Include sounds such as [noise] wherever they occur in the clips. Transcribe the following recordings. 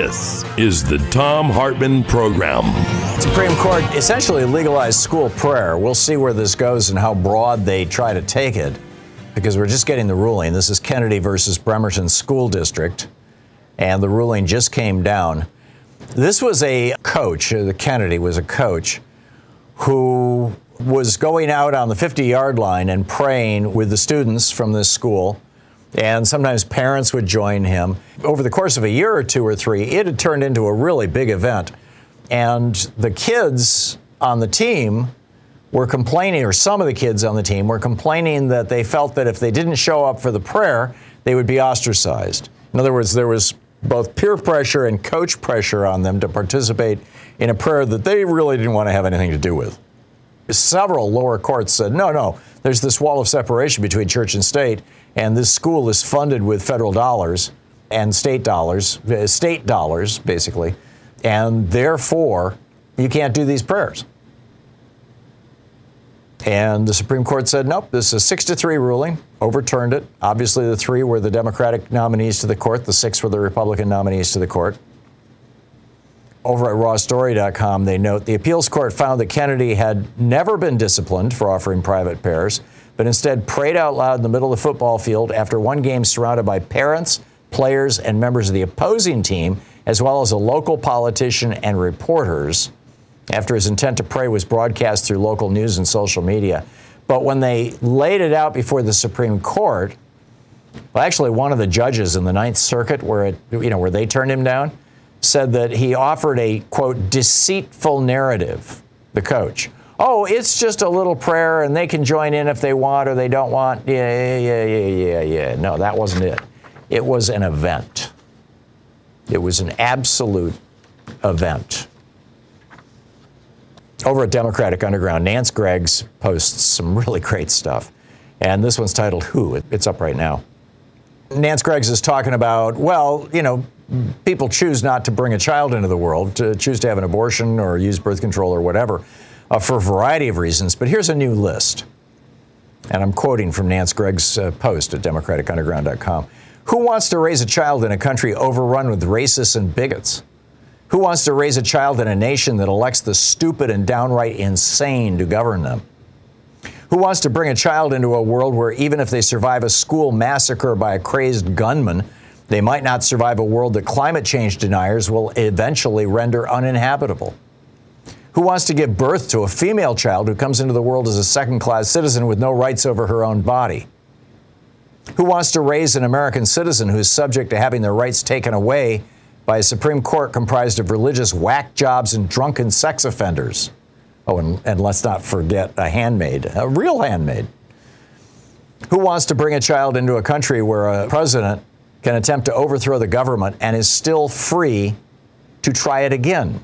This is the Thom Hartmann Program. Supreme Court essentially legalized school prayer. We'll see where this goes and how broad they try to take it because we're just getting the ruling. This is Kennedy versus Bremerton School District, and the ruling just came down. This was a coach, uh, the Kennedy was a coach, who was going out on the 50 yard line and praying with the students from this school and sometimes parents would join him. Over the course of a year or two or three, it had turned into a really big event. And the kids on the team were complaining, or some of the kids on the team were complaining that they felt that if they didn't show up for the prayer, they would be ostracized. In other words, there was both peer pressure and coach pressure on them to participate in a prayer that they really didn't want to have anything to do with. Several lower courts said, no, no, there's this wall of separation between church and state, and this school is funded with federal dollars and state dollars, uh, state dollars, basically. And therefore, you can't do these prayers. And the Supreme Court said, nope, this is a six to three ruling, overturned it. Obviously, the three were the Democratic nominees to the court, the six were the Republican nominees to the court. Over at rawstory.com, they note the appeals court found that Kennedy had never been disciplined for offering private prayers but instead prayed out loud in the middle of the football field after one game surrounded by parents, players, and members of the opposing team, as well as a local politician and reporters, after his intent to pray was broadcast through local news and social media. But when they laid it out before the Supreme Court, well, actually, one of the judges in the Ninth Circuit, where it, you know, where they turned him down, said that he offered a quote deceitful narrative. The coach oh, it's just a little prayer and they can join in if they want or they don't want. Yeah, yeah, yeah, yeah, yeah. Yeah. No, that wasn't it. It was an event. It was an absolute event. Over at Democratic Underground, Nance Greggs posts some really great stuff. And this one's titled Who? It's up right now. Nance Greggs is talking about, well, you know, people choose not to bring a child into the world, to choose to have an abortion or use birth control or whatever uh, for a variety of reasons. But here's a new list. And I'm quoting from Nance Greggs' uh, post at DemocraticUnderground.com. Who wants to raise a child in a country overrun with racists and bigots? Who wants to raise a child in a nation that elects the stupid and downright insane to govern them? Who wants to bring a child into a world where even if they survive a school massacre by a crazed gunman, they might not survive a world that climate change deniers will eventually render uninhabitable? Who wants to give birth to a female child who comes into the world as a second class citizen with no rights over her own body? Who wants to raise an American citizen who is subject to having their rights taken away by a Supreme Court comprised of religious whack jobs and drunken sex offenders? Oh, and, and let's not forget a handmaid, a real handmaid. Who wants to bring a child into a country where a president can attempt to overthrow the government and is still free to try it again?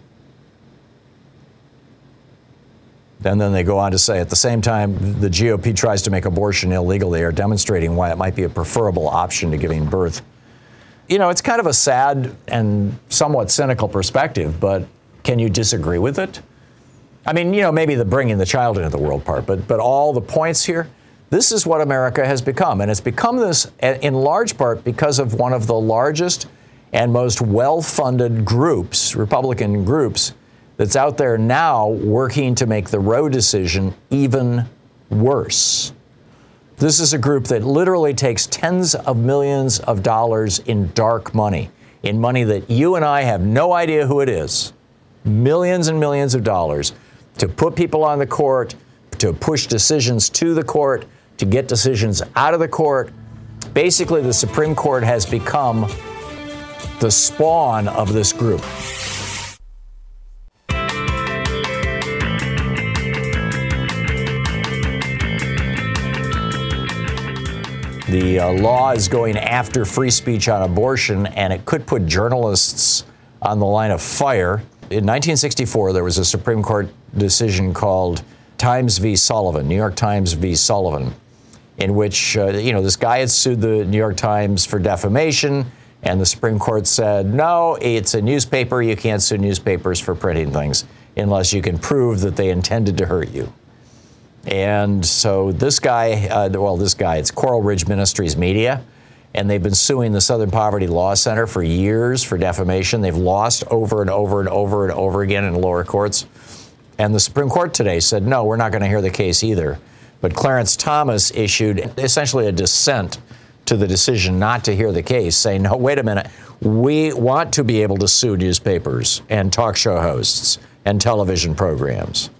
And then they go on to say at the same time, the GOP tries to make abortion illegal. They are demonstrating why it might be a preferable option to giving birth. You know, it's kind of a sad and somewhat cynical perspective, but can you disagree with it? I mean, you know, maybe the bringing the child into the world part, but, but all the points here, this is what America has become. And it's become this in large part because of one of the largest and most well funded groups, Republican groups, that's out there now working to make the Roe decision even worse. This is a group that literally takes tens of millions of dollars in dark money, in money that you and I have no idea who it is, millions and millions of dollars to put people on the court, to push decisions to the court, to get decisions out of the court. Basically, the Supreme Court has become the spawn of this group. The uh, law is going after free speech on abortion, and it could put journalists on the line of fire. In 1964, there was a Supreme Court decision called Times v. Sullivan, New York Times v. Sullivan, in which uh, you know this guy had sued the New York Times for defamation, and the Supreme Court said, no, it's a newspaper. You can't sue newspapers for printing things unless you can prove that they intended to hurt you. And so this guy, uh, well, this guy, it's Coral Ridge Ministries Media, and they've been suing the Southern Poverty Law Center for years for defamation. They've lost over and over and over and over again in lower courts. And the Supreme Court today said, no, we're not going to hear the case either. But Clarence Thomas issued essentially a dissent to the decision not to hear the case, saying, no, wait a minute, we want to be able to sue newspapers and talk show hosts and television programs.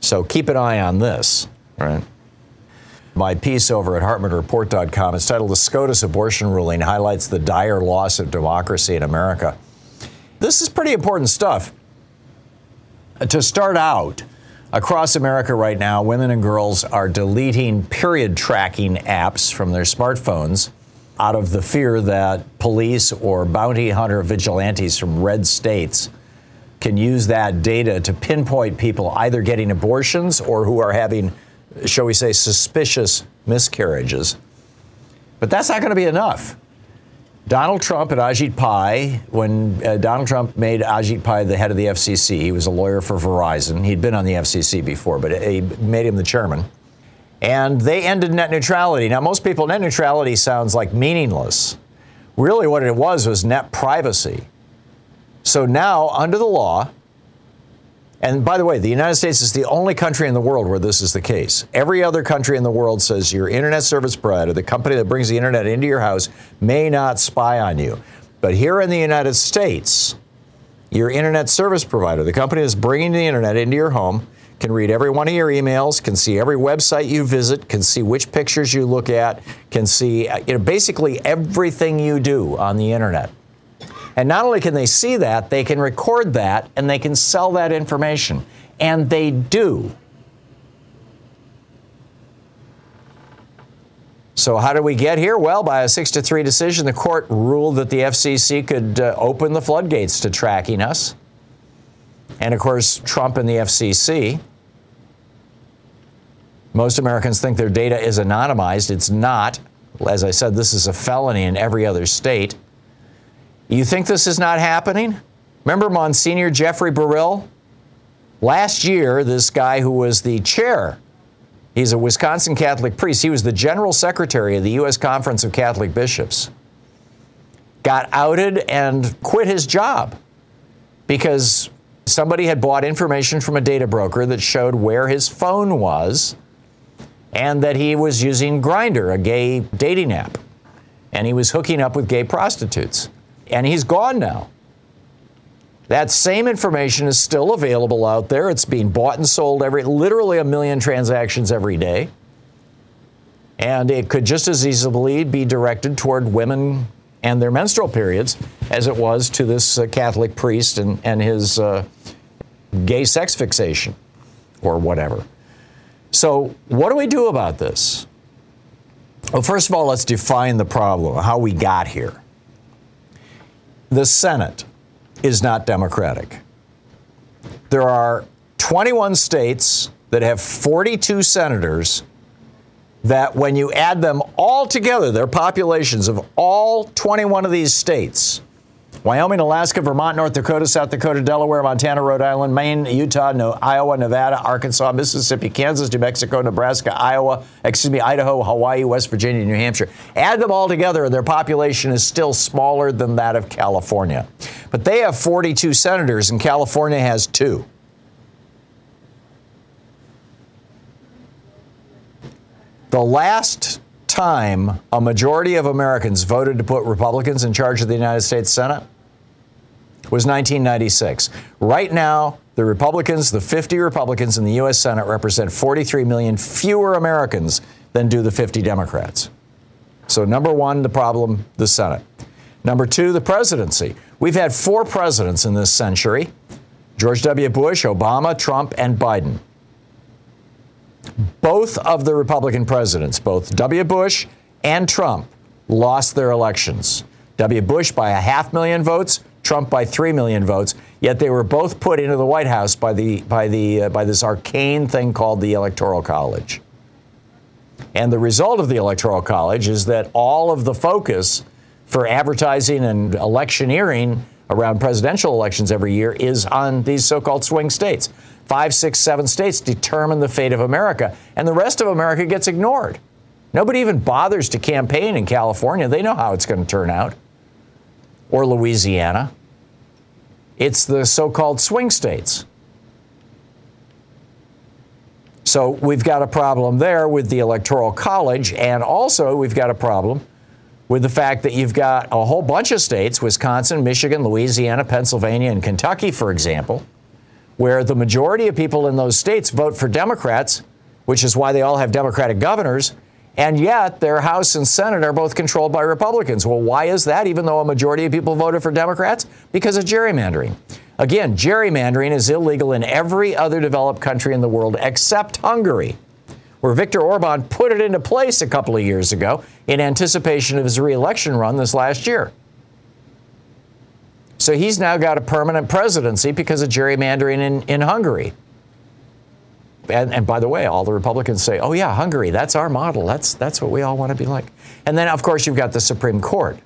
So keep an eye on this, right? My piece over at HartmannReport.com is titled The SCOTUS Abortion Ruling Highlights the Dire Loss of Democracy in America. This is pretty important stuff. To start out, across America right now, women and girls are deleting period tracking apps from their smartphones out of the fear that police or bounty hunter vigilantes from red states can use that data to pinpoint people either getting abortions or who are having, shall we say, suspicious miscarriages. But that's not going to be enough. Donald Trump and Ajit Pai, when uh, Donald Trump made Ajit Pai the head of the FCC, he was a lawyer for Verizon. He'd been on the FCC before, but he made him the chairman. And they ended net neutrality. Now, most people, net neutrality sounds like meaningless. Really, what it was was net privacy. So now, under the law, and by the way, the United States is the only country in the world where this is the case. Every other country in the world says your internet service provider, the company that brings the internet into your house, may not spy on you. But here in the United States, your internet service provider, the company that's bringing the internet into your home, can read every one of your emails, can see every website you visit, can see which pictures you look at, can see uh, you know, basically everything you do on the internet. And not only can they see that, they can record that and they can sell that information. And they do. So, how did we get here? Well, by a 6 to 3 decision, the court ruled that the FCC could uh, open the floodgates to tracking us. And of course, Trump and the FCC. Most Americans think their data is anonymized. It's not. As I said, this is a felony in every other state. You think this is not happening? Remember Monsignor Jeffrey Burrill? Last year, this guy who was the chair, he's a Wisconsin Catholic priest, he was the general secretary of the U.S. Conference of Catholic Bishops, got outed and quit his job because somebody had bought information from a data broker that showed where his phone was and that he was using Grindr, a gay dating app, and he was hooking up with gay prostitutes. And he's gone now. That same information is still available out there. It's being bought and sold every literally a million transactions every day. And it could just as easily be directed toward women and their menstrual periods as it was to this uh, Catholic priest and, and his uh, gay sex fixation or whatever. So, what do we do about this? Well, first of all, let's define the problem, how we got here. The Senate is not Democratic. There are 21 states that have 42 senators that, when you add them all together, their populations of all 21 of these states, Wyoming, Alaska, Vermont, North Dakota, South Dakota, Delaware, Montana, Rhode Island, Maine, Utah, no, Iowa, Nevada, Arkansas, Mississippi, Kansas, New Mexico, Nebraska, Iowa, excuse me, Idaho, Hawaii, West Virginia, New Hampshire. Add them all together, and their population is still smaller than that of California. But they have 42 senators, and California has two. The last time a majority of Americans voted to put Republicans in charge of the United States Senate was 1996. Right now, the Republicans, the 50 Republicans in the U.S. Senate, represent 43 million fewer Americans than do the 50 Democrats. So, number one, the problem, the Senate. Number two, the presidency. We've had four presidents in this century George W. Bush, Obama, Trump, and Biden. Both of the Republican presidents, both W. Bush and Trump, lost their elections. W. Bush by a half million votes, Trump by three million votes. Yet they were both put into the White House by the by the uh, by this arcane thing called the Electoral College. And the result of the Electoral College is that all of the focus for advertising and electioneering around presidential elections every year is on these so called swing states. Five, six, seven states determine the fate of America, and the rest of America gets ignored. Nobody even bothers to campaign in California. They know how it's going to turn out. Or Louisiana. It's the so called swing states. So we've got a problem there with the Electoral College, and also we've got a problem with the fact that you've got a whole bunch of states Wisconsin, Michigan, Louisiana, Pennsylvania, and Kentucky, for example where the majority of people in those states vote for Democrats, which is why they all have Democratic governors, and yet their House and Senate are both controlled by Republicans. Well, why is that, even though a majority of people voted for Democrats? Because of gerrymandering. Again, gerrymandering is illegal in every other developed country in the world except Hungary where Viktor Orban put it into place a couple of years ago in anticipation of his reelection run this last year. So he's now got a permanent presidency because of gerrymandering in, in Hungary. And, and, by the way, all the Republicans say, oh, yeah, Hungary, that's our model. That's, that's what we all want to be like. And then, of course, you've got the Supreme Court.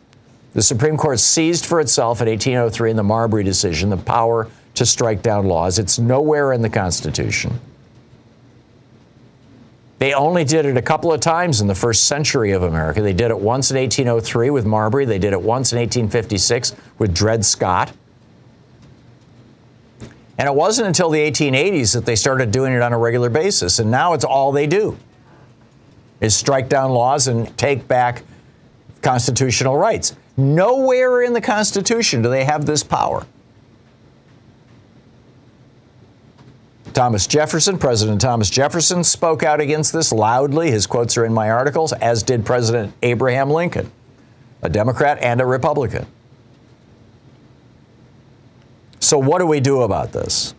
The Supreme Court seized for itself in 1803 in the Marbury decision the power to strike down laws. It's nowhere in the Constitution. They only did it a couple of times in the first century of America. They did it once in 1803 with Marbury, they did it once in 1856 with Dred Scott. And it wasn't until the 1880s that they started doing it on a regular basis. And now it's all they do is strike down laws and take back constitutional rights. Nowhere in the Constitution do they have this power. Thomas Jefferson, President Thomas Jefferson, spoke out against this loudly. His quotes are in my articles, as did President Abraham Lincoln, a Democrat and a Republican. So, what do we do about this?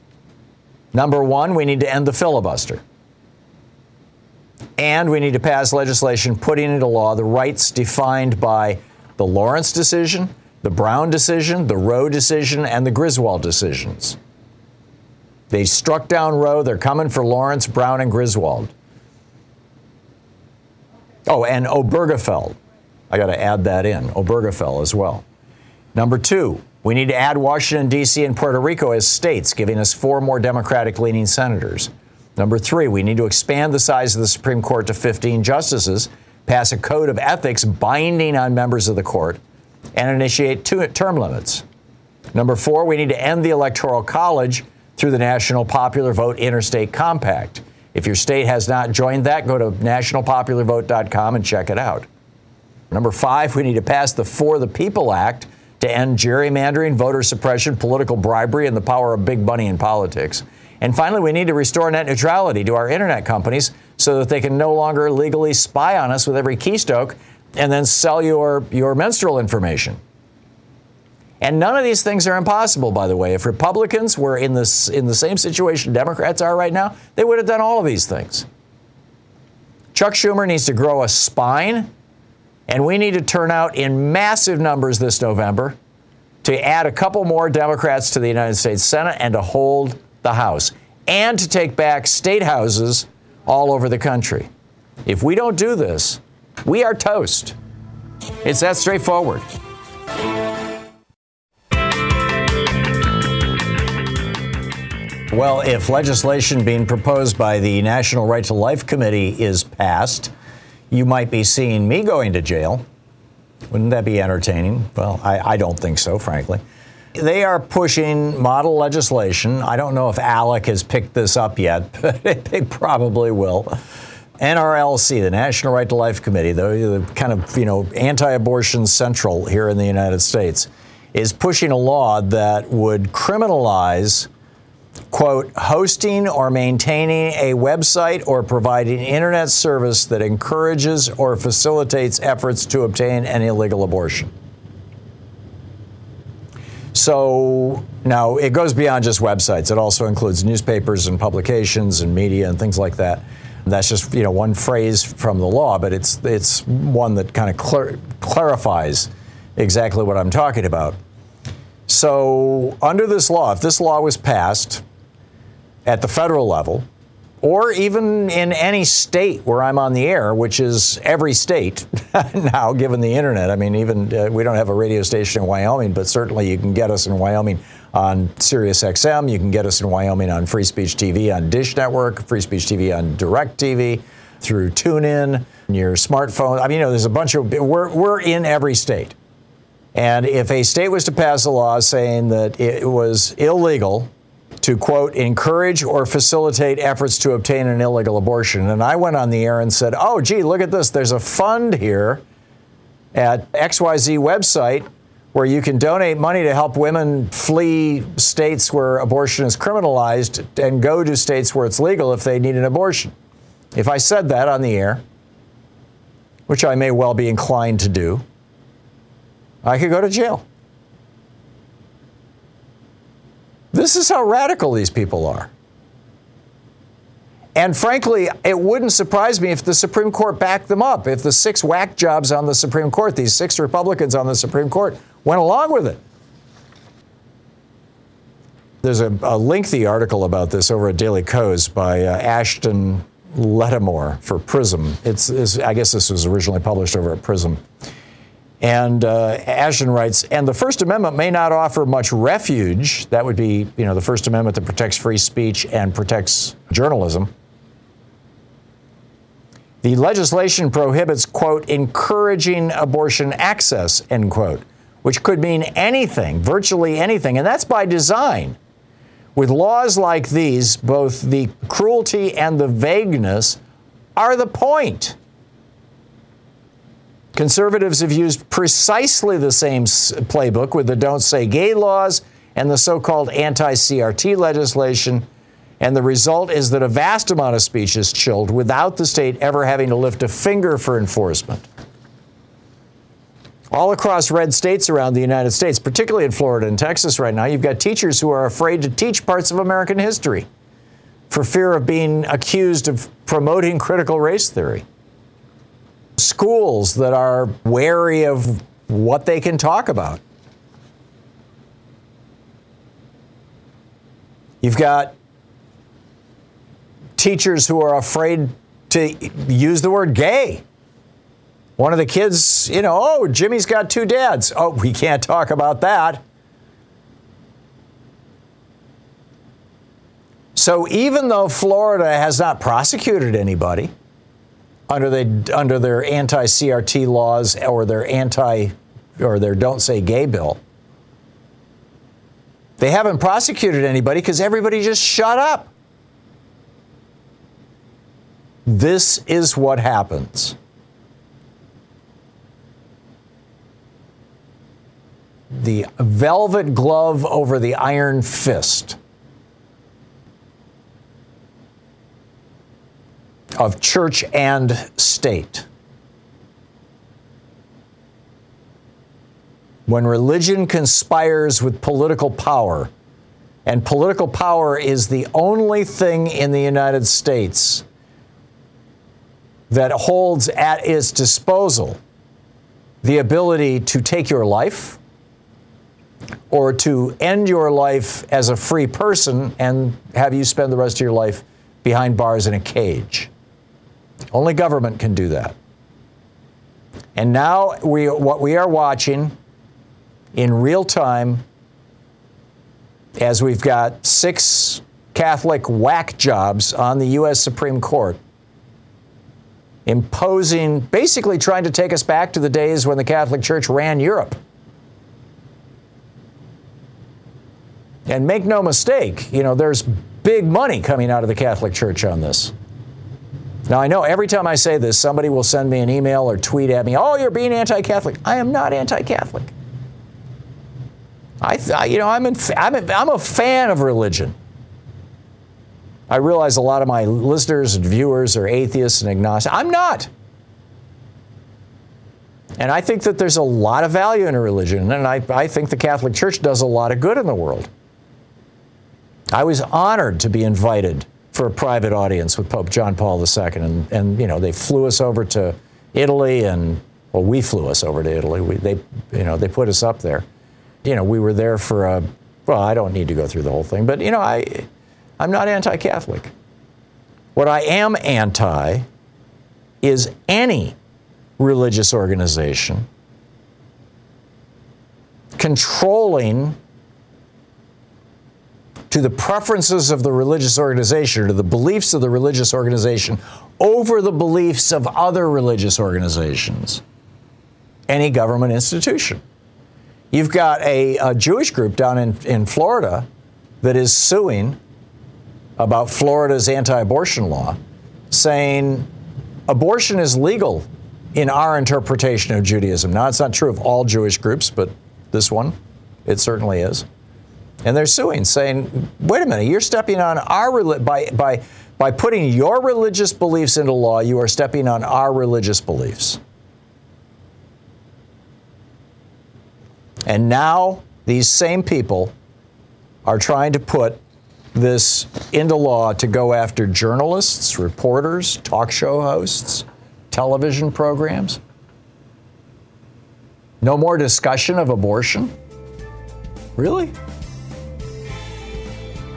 Number one, we need to end the filibuster. And we need to pass legislation putting into law the rights defined by the Lawrence decision, the Brown decision, the Roe decision, and the Griswold decisions. They struck down Roe. They're coming for Lawrence, Brown, and Griswold. Oh, and Obergefell. I got to add that in. Obergefell as well. Number two, we need to add Washington, D.C. and Puerto Rico as states, giving us four more Democratic leaning senators. Number three, we need to expand the size of the Supreme Court to 15 justices, pass a code of ethics binding on members of the court, and initiate two term limits. Number four, we need to end the Electoral College through the National Popular Vote Interstate Compact. If your state has not joined that, go to nationalpopularvote.com and check it out. Number five, we need to pass the For the People Act to end gerrymandering, voter suppression, political bribery, and the power of big money in politics. And finally, we need to restore net neutrality to our internet companies so that they can no longer legally spy on us with every keystroke and then sell your, your menstrual information. And none of these things are impossible, by the way. If Republicans were in, this, in the same situation Democrats are right now, they would have done all of these things. Chuck Schumer needs to grow a spine, and we need to turn out in massive numbers this November to add a couple more Democrats to the United States Senate and to hold the House, and to take back state houses all over the country. If we don't do this, we are toast. It's that straightforward. Well, if legislation being proposed by the National Right to Life Committee is passed, you might be seeing me going to jail. Wouldn't that be entertaining? Well, I, I don't think so, frankly. They are pushing model legislation. I don't know if ALEC has picked this up yet, [laughs] but they probably will. NRLC, the National Right to Life Committee, the, the kind of you know anti-abortion central here in the United States, is pushing a law that would criminalize quote, hosting or maintaining a website or providing internet service that encourages or facilitates efforts to obtain an illegal abortion. So now it goes beyond just websites. It also includes newspapers and publications and media and things like that. That's just you know one phrase from the law, but it's it's one that kind of clar- clarifies exactly what I'm talking about. So under this law, if this law was passed at the federal level, or even in any state where I'm on the air, which is every state [laughs] now, given the internet. I mean, even uh, we don't have a radio station in Wyoming, but certainly you can get us in Wyoming on Sirius XM. You can get us in Wyoming on Free Speech TV on Dish Network, Free Speech TV on Direct TV, through TuneIn, your smartphone. I mean, you know, there's a bunch of, we're, we're in every state. And if a state was to pass a law saying that it was illegal to quote, encourage or facilitate efforts to obtain an illegal abortion. And I went on the air and said, oh, gee, look at this. There's a fund here at XYZ website where you can donate money to help women flee states where abortion is criminalized and go to states where it's legal if they need an abortion. If I said that on the air, which I may well be inclined to do, I could go to jail. This is how radical these people are. And frankly, it wouldn't surprise me if the Supreme Court backed them up, if the six whack jobs on the Supreme Court, these six Republicans on the Supreme Court, went along with it. There's a, a lengthy article about this over at Daily Kos by uh, Ashton Lattimore for Prism. It's, it's, I guess this was originally published over at Prism. And uh, Ashton writes, and the First Amendment may not offer much refuge. That would be, you know, the First Amendment that protects free speech and protects journalism. The legislation prohibits, quote, encouraging abortion access, end quote, which could mean anything, virtually anything. And that's by design. With laws like these, both the cruelty and the vagueness are the point. Conservatives have used precisely the same playbook with the Don't Say Gay laws and the so called anti CRT legislation. And the result is that a vast amount of speech is chilled without the state ever having to lift a finger for enforcement. All across red states around the United States, particularly in Florida and Texas right now, you've got teachers who are afraid to teach parts of American history for fear of being accused of promoting critical race theory schools that are wary of what they can talk about. You've got teachers who are afraid to use the word gay. One of the kids, you know, oh, Jimmy's got two dads. Oh, we can't talk about that. So even though Florida has not prosecuted anybody, under the under their anti-CRT laws or their anti or their don't say gay bill. They haven't prosecuted anybody because everybody just shut up. This is what happens. The velvet glove over the iron fist. Of church and state. When religion conspires with political power, and political power is the only thing in the United States that holds at its disposal the ability to take your life or to end your life as a free person and have you spend the rest of your life behind bars in a cage. Only government can do that. And now we, what we are watching in real time, as we've got six Catholic whack jobs on the U.S. Supreme Court, imposing, basically trying to take us back to the days when the Catholic Church ran Europe. And make no mistake, you know, there's big money coming out of the Catholic Church on this. Now, I know every time I say this, somebody will send me an email or tweet at me, oh, you're being anti Catholic. I am not anti Catholic. I, you know, I'm, in, I'm, a, I'm a fan of religion. I realize a lot of my listeners and viewers are atheists and agnostics. I'm not. And I think that there's a lot of value in a religion, and I, I think the Catholic Church does a lot of good in the world. I was honored to be invited for a private audience with Pope John Paul II, and, and you know they flew us over to Italy, and well, we flew us over to Italy. We, they, you know, they put us up there. You know, we were there for a. Well, I don't need to go through the whole thing, but you know, I, I'm not anti-Catholic. What I am anti is any religious organization controlling to the preferences of the religious organization or to the beliefs of the religious organization over the beliefs of other religious organizations, any government institution. You've got a, a Jewish group down in, in Florida that is suing about Florida's anti abortion law, saying abortion is legal in our interpretation of Judaism. Now, it's not true of all Jewish groups, but this one, it certainly is. And they're suing, saying, wait a minute, you're stepping on our, by, by, by putting your religious beliefs into law, you are stepping on our religious beliefs. And now these same people are trying to put this into law to go after journalists, reporters, talk show hosts, television programs? No more discussion of abortion? Really?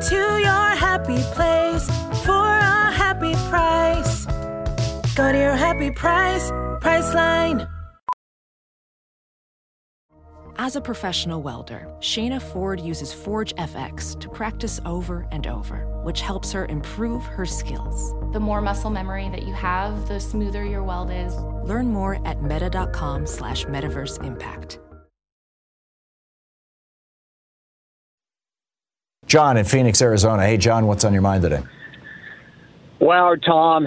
Go to your happy place for a happy price. Go to your happy price, Priceline. As a professional welder, Shayna Ford uses Forge FX to practice over and over, which helps her improve her skills. The more muscle memory that you have, the smoother your weld is. Learn more at meta.com slash metaverse impact. John in Phoenix, Arizona. Hey, John, what's on your mind today? Well, Tom,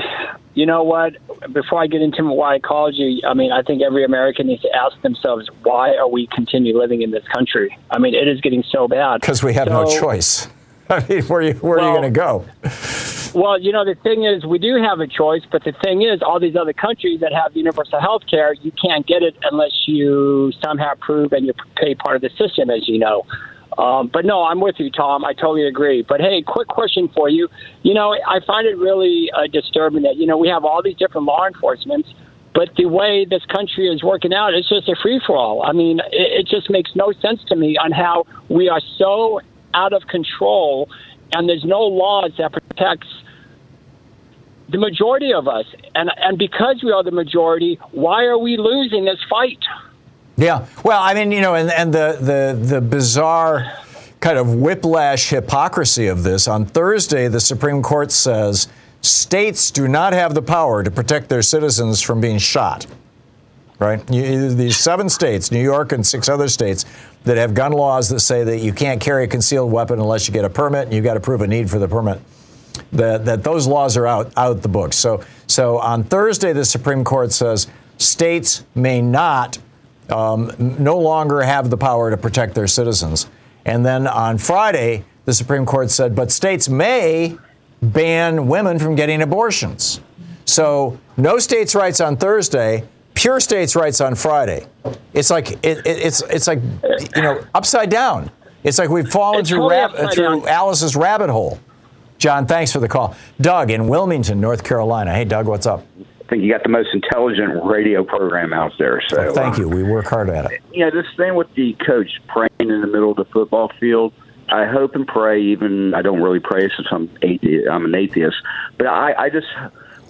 you know what? Before I get into why I called you, I mean, I think every American needs to ask themselves, why are we continue living in this country? I mean, it is getting so bad. Because we have so, no choice. [laughs] I mean, where, you, where well, are you going to go? Well, you know, the thing is, we do have a choice, but the thing is, all these other countries that have universal health care, you can't get it unless you somehow prove and you pay part of the system, as you know. Um, but no, I'm with you, Tom. I totally agree. But hey, quick question for you. You know, I find it really uh, disturbing that you know we have all these different law enforcements, but the way this country is working out, it's just a free for all. I mean, it, it just makes no sense to me on how we are so out of control, and there's no laws that protects the majority of us. And and because we are the majority, why are we losing this fight? Yeah. Well, I mean, you know, and, and the, the, the bizarre kind of whiplash hypocrisy of this on Thursday, the Supreme Court says states do not have the power to protect their citizens from being shot. Right? You, these seven states, New York and six other states, that have gun laws that say that you can't carry a concealed weapon unless you get a permit and you've got to prove a need for the permit. That, that those laws are out, out the books. So, so on Thursday, the Supreme Court says states may not um, no longer have the power to protect their citizens. And then on Friday, the Supreme Court said, but states may ban women from getting abortions. So no states' rights on Thursday, pure states' rights on Friday. It's like it, it, it's it's like you know upside down. It's like we've fallen it's through, rab- through Alice's rabbit hole. John, thanks for the call. Doug in Wilmington, North Carolina. Hey, Doug, what's up? Think you got the most intelligent radio program out there. So well, thank you. We work hard at it. You know, this thing with the coach praying in the middle of the football field. I hope and pray. Even I don't really pray since I'm atheist. I'm an atheist, but I, I just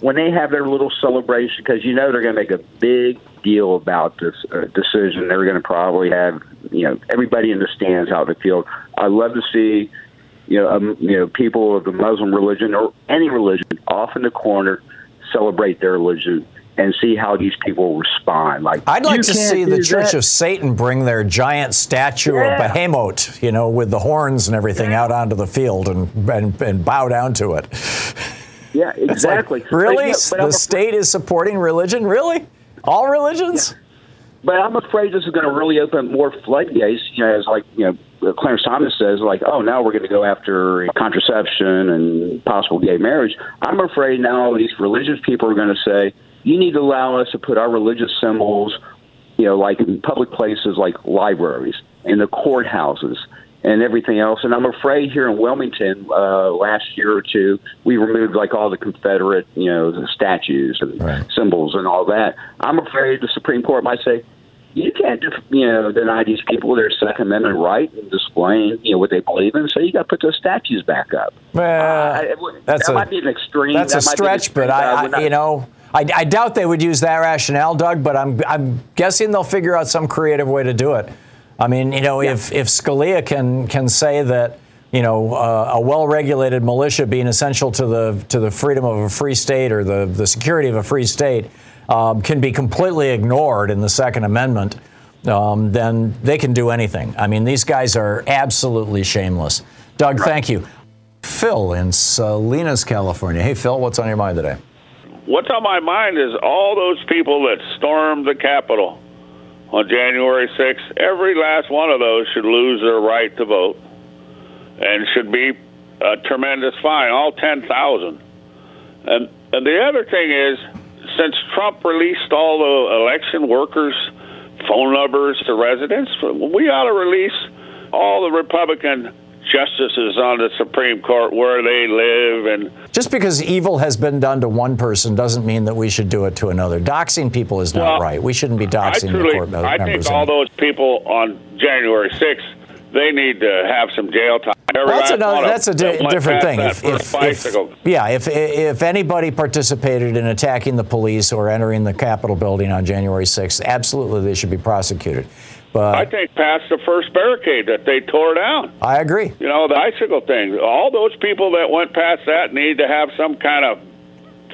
when they have their little celebration, because you know they're going to make a big deal about this uh, decision. They're going to probably have you know everybody in the stands out in the field. I love to see you know um, you know people of the Muslim religion or any religion off in the corner celebrate their religion and see how these people respond. Like I'd like to see the Church that. of Satan bring their giant statue Yeah. of Behemoth, you know, with the horns and everything out onto the field and, and, and bow down to it. Yeah, [laughs] like, exactly. But, really? but I'm the state is supporting religion? Really? All religions? But I'm afraid this is going to really open more floodgates. You know, as like you know, Clarence Thomas says, like, oh, now we're going to go after contraception and possible gay marriage. I'm afraid now these religious people are going to say, you need to allow us to put our religious symbols, you know, like in public places like libraries, in the courthouses, and everything else. And I'm afraid here in Wilmington, uh, last year or two, we removed like all the Confederate, you know, the statues and Right. symbols and all that. I'm afraid the Supreme Court might say, you can't, def- you know, deny these people their Second Amendment right in displaying, you know, what they believe in. So you got to put those statues back up. Well, Uh, that's that a- might be an extreme. That's a that an stretch, but I, I you know, I, I doubt they would use that rationale, Doug. But I'm, I'm guessing they'll figure out some creative way to do it. I mean, you know, if if Scalia can can say that, you know, uh, a well-regulated militia being essential to the to the freedom of a free state or the the security of a free state um, can be completely ignored in the Second Amendment. Um, then they can do anything. I mean, these guys are absolutely shameless. Doug, thank you. Phil in Salinas, California. Hey, Phil, what's on your mind today? What's on my mind is all those people that stormed the Capitol on January 6th. Every last one of those should lose their right to vote and should be a tremendous fine, all 10,000. And, and the other thing is, since Trump released all the election workers' phone numbers to residents, we ought to release all the Republican justices on the Supreme Court where they live and Just because evil has been done to one person doesn't mean that we should do it to another. Doxing people is not Well, right. We shouldn't be I doxing the truly, court mem- I members. think all those people on January 6th, they need to have some jail time. Every that's another. That's a di- different thing. If, if, if, yeah, if if anybody participated in attacking the police or entering the Capitol building on January 6th, absolutely they should be prosecuted. But I think past the first barricade that they tore down. I agree. You know, the bicycle thing. All those people that went past that need to have some kind of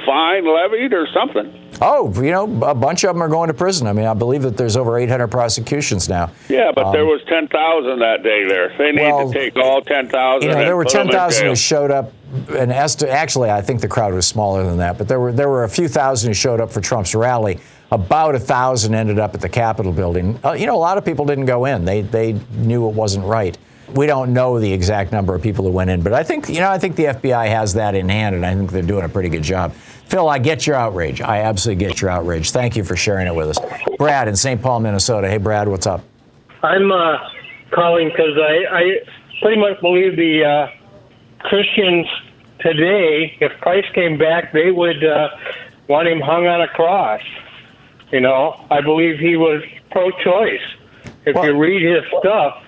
fine levied or something. Oh, you know, a bunch of them are going to prison. I mean, I believe that there's over 800 prosecutions now. Yeah, but there Um, was 10,000 that day there. They need well, to take all 10,000 You know, there were put 'em in 10,000 who showed up, and actually, I think the crowd was smaller than that, but there were there were a few thousand who showed up for Trump's rally. About a thousand ended up at the Capitol building. Uh, you know, a lot of people didn't go in. They they knew it wasn't right. We don't know the exact number of people who went in, but I think you know I think the FBI has that in hand, and I think they're doing a pretty good job. Phil, I get your outrage. I absolutely get your outrage. Thank you for sharing it with us. Brad in St. Paul, Minnesota. Hey, Brad, what's up? I'm uh, calling because I, I pretty much believe the uh, Christians today, if Christ came back, they would uh, want him hung on a cross. You know, I believe he was pro-choice. If you read his stuff,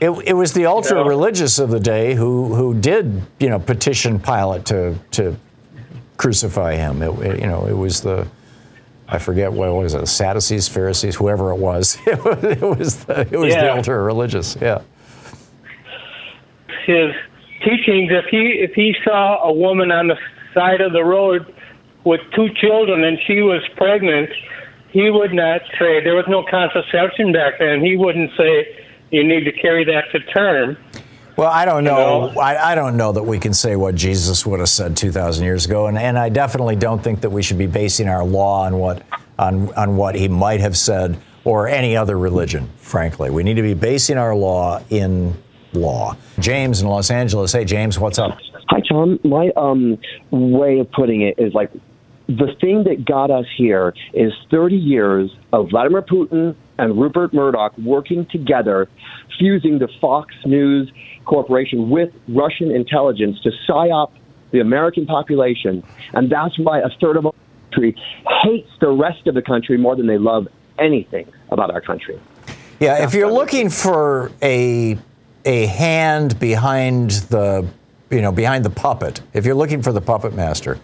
It, it was the ultra religious of the day who who did you know petition Pilate to to crucify him. It, it- you know it was the I forget what was it Sadducees, Pharisees, whoever [laughs] it was. It was the, it was the ultra religious. Yeah. his teachings, if he if he saw a woman on the side of the road with two children and she was pregnant, he would not say there was no contraception back then. He wouldn't say you need to carry that to term. Well, I don't know. I, I don't know that we can say what Jesus would have said 2,000 years ago, and, and I definitely don't think that we should be basing our law on what on on what he might have said or any other religion. Frankly, we need to be basing our law in law. James in Los Angeles. Hey, James, what's up? Hi, Tom. My um, way of putting it is like the thing that got us here is 30 years of Vladimir Putin and Rupert Murdoch working together, fusing the Fox News Corporation with Russian intelligence to psyop the American population. And that's why a third of our country hates the rest of the country more than they love anything about our country. Yeah, if you're looking for a a hand behind the you know behind the puppet, if you're looking for the puppet master,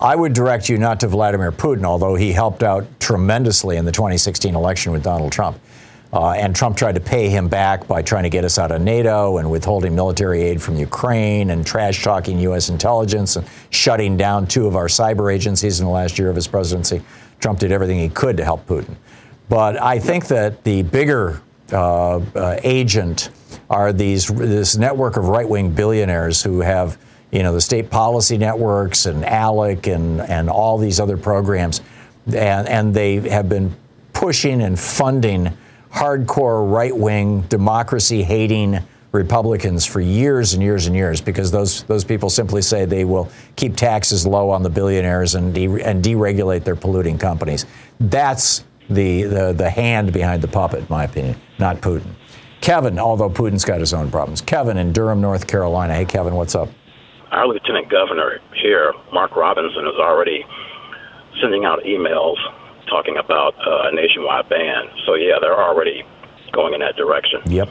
I would direct you not to Vladimir Putin, although he helped out tremendously in the 2016 election with Donald Trump. Uh, and Trump tried to pay him back by trying to get us out of NATO and withholding military aid from Ukraine and trash talking U.S. intelligence and shutting down two of our cyber agencies in the last year of his presidency. Trump did everything he could to help Putin. But I think that the bigger uh, uh, agent are these this network of right wing billionaires who have you know the state policy networks and ALEC and and all these other programs, and and they have been pushing and funding hardcore right wing democracy hating Republicans for years and years and years because those those people simply say they will keep taxes low on the billionaires and de- and deregulate their polluting companies. That's the, the the hand behind the puppet, in my opinion, not Putin. Kevin, although Putin's got his own problems. Kevin in Durham, North Carolina. Hey, Kevin, what's up? Our lieutenant governor here, Mark Robinson, is already sending out emails talking about uh, a nationwide ban. So yeah, they're already going in that direction. Yep.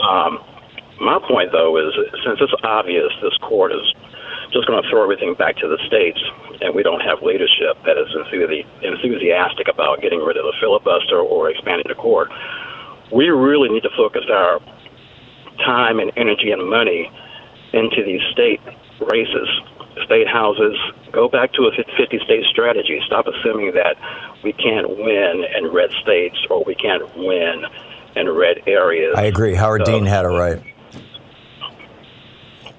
Um, my point, though, is since it's obvious this court is just going to throw everything back to the states, and we don't have leadership that is enthusiastic about getting rid of the filibuster or expanding the court, we really need to focus our time and energy and money into these state races, state houses. Go back to a 50 state strategy. Stop assuming that we can't win in red states or we can't win in red areas. I agree. Howard so, Dean had it right.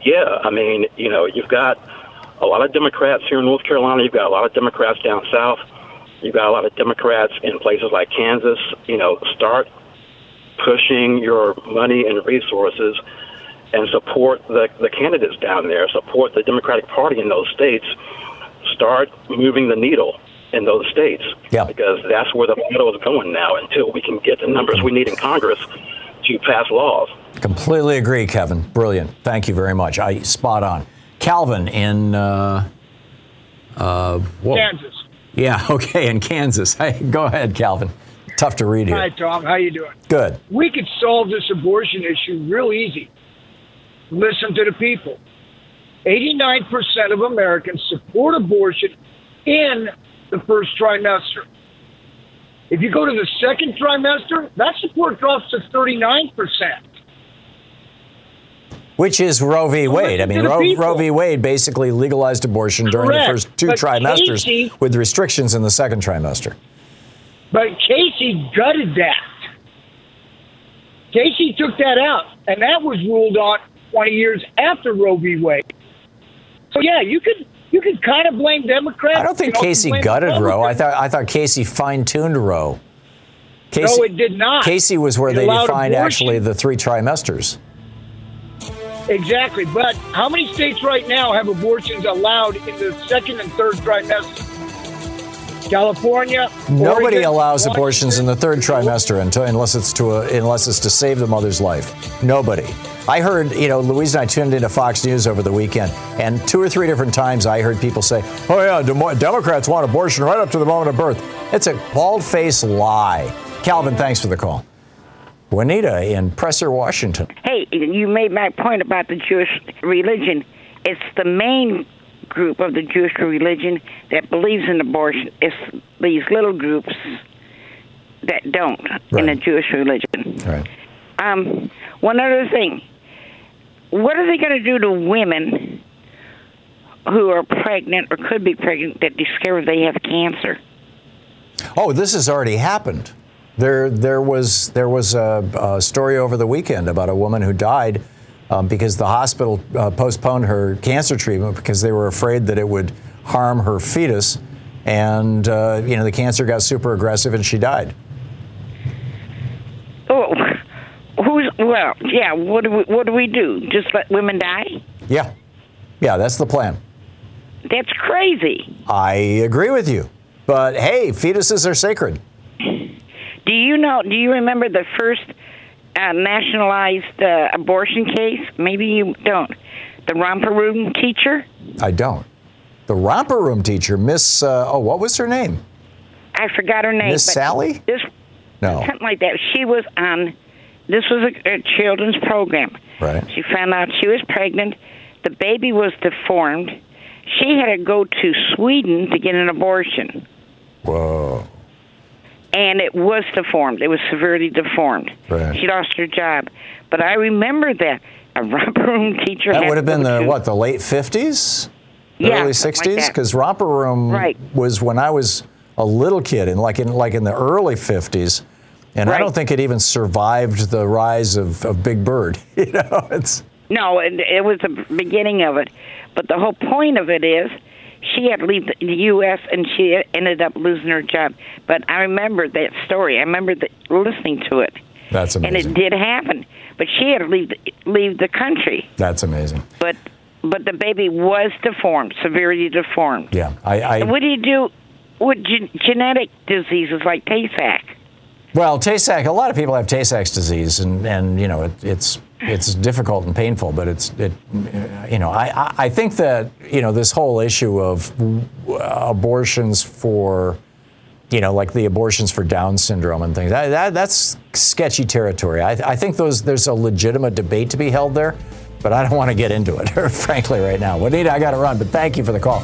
Yeah, I mean, you know, you've got a lot of Democrats here in North Carolina. You've got a lot of Democrats down south. You've got a lot of Democrats in places like Kansas. You know, start pushing your money and resources and support the, the candidates down there, support the Democratic Party in those states, start moving the needle in those states. Yeah. Because that's where the battle is going now until we can get the numbers we need in Congress to pass laws. Completely agree, Kevin. Brilliant. Thank you very much. I spot on. Calvin in uh, uh, Kansas. Yeah, [laughs] okay, in Kansas. Hey, go ahead, Calvin. Tough to read here. Hi, Tom. How you doing? Good. We could solve this abortion issue real easy. Listen to the people. 89% of Americans support abortion in the first trimester. If you go to the second trimester, that support drops to 39%. Which is Roe v. Wade. I mean, Roe, Roe, v. Wade basically legalized abortion during Correct. the first two but trimesters Casey, with restrictions in the second trimester. But Casey gutted that. Casey took that out, and that was ruled on 20 years after Roe v. Wade. So, yeah, you could you could kind of blame Democrats. I don't think you know, Casey gutted Roe. I thought I thought Casey fine tuned Roe. Casey, no, it did not. Casey was where It they defined abortion. actually the three trimesters. Exactly. But how many states right now have abortions allowed in the second and third trimester? California. Nobody Oregon, allows Washington. abortions in the third trimester until, unless it's to a, unless it's to save the mother's life. Nobody. I heard, you know, Louise and I tuned into Fox News over the weekend, and two or three different times I heard people say, "Oh yeah, Demo- Democrats want abortion right up to the moment of birth." It's a bald-faced lie. Calvin, thanks for the call. Juanita in Prosser, Washington. Hey, you made my point about the Jewish religion. It's the main group of the Jewish religion that believes in abortion. It's these little groups that don't in the Jewish religion. Right. Um, one other thing. What are they going to do to women who are pregnant or could be pregnant that discover they have cancer? Oh, this has already happened. There, there was there was a, a story over the weekend about a woman who died um, because the hospital uh, postponed her cancer treatment because they were afraid that it would harm her fetus, and uh, you know the cancer got super aggressive and she died. Oh, [laughs] who's well? Yeah. What do we what do we do? Just let women die? Yeah, yeah, that's the plan. That's crazy. I agree with you, but hey, fetuses are sacred. Do you know? Do you remember the first uh, nationalized uh, abortion case? Maybe you don't. The romper room teacher. I don't. The romper room teacher, Miss. Uh, oh, what was her name? I forgot her name. Miss Sally? This No. something like that. She was on. This was a, a children's program. Right. She found out she was pregnant. The baby was deformed. She had to go to Sweden to get an abortion. Whoa. And it was deformed. It was severely deformed. Right. She lost her job. But I remember that a [laughs] romper room teacher That would have been the to- what the late fifties, Yeah, early sixties, because romper room Right. was when I was a little kid, and like in like in the early fifties, and I don't think it even survived the rise of, of Big Bird. [laughs] You know, it's No, it, it was the beginning of it. But the whole point of it is she had to leave the U.S. and she ended up losing her job. But I remember that story. I remember the, listening to it. that's amazing. And it did happen. But she had to leave the, leave the country. That's amazing. But but the baby was deformed, severely deformed. Yeah, I, I what do you do with gen- genetic diseases like Tay-Sachs? Well, Tay-Sachs. A lot of people have Tay-Sachs disease, and, and you know it, it's it's difficult and painful. But it's it, you know I, I think that you know this whole issue of abortions for you know like the abortions for Down syndrome and things that, that that's sketchy territory. I, I think those there's a legitimate debate to be held there, but I don't want to get into it [laughs] frankly right now. Juanita, I got to run, but thank you for the call.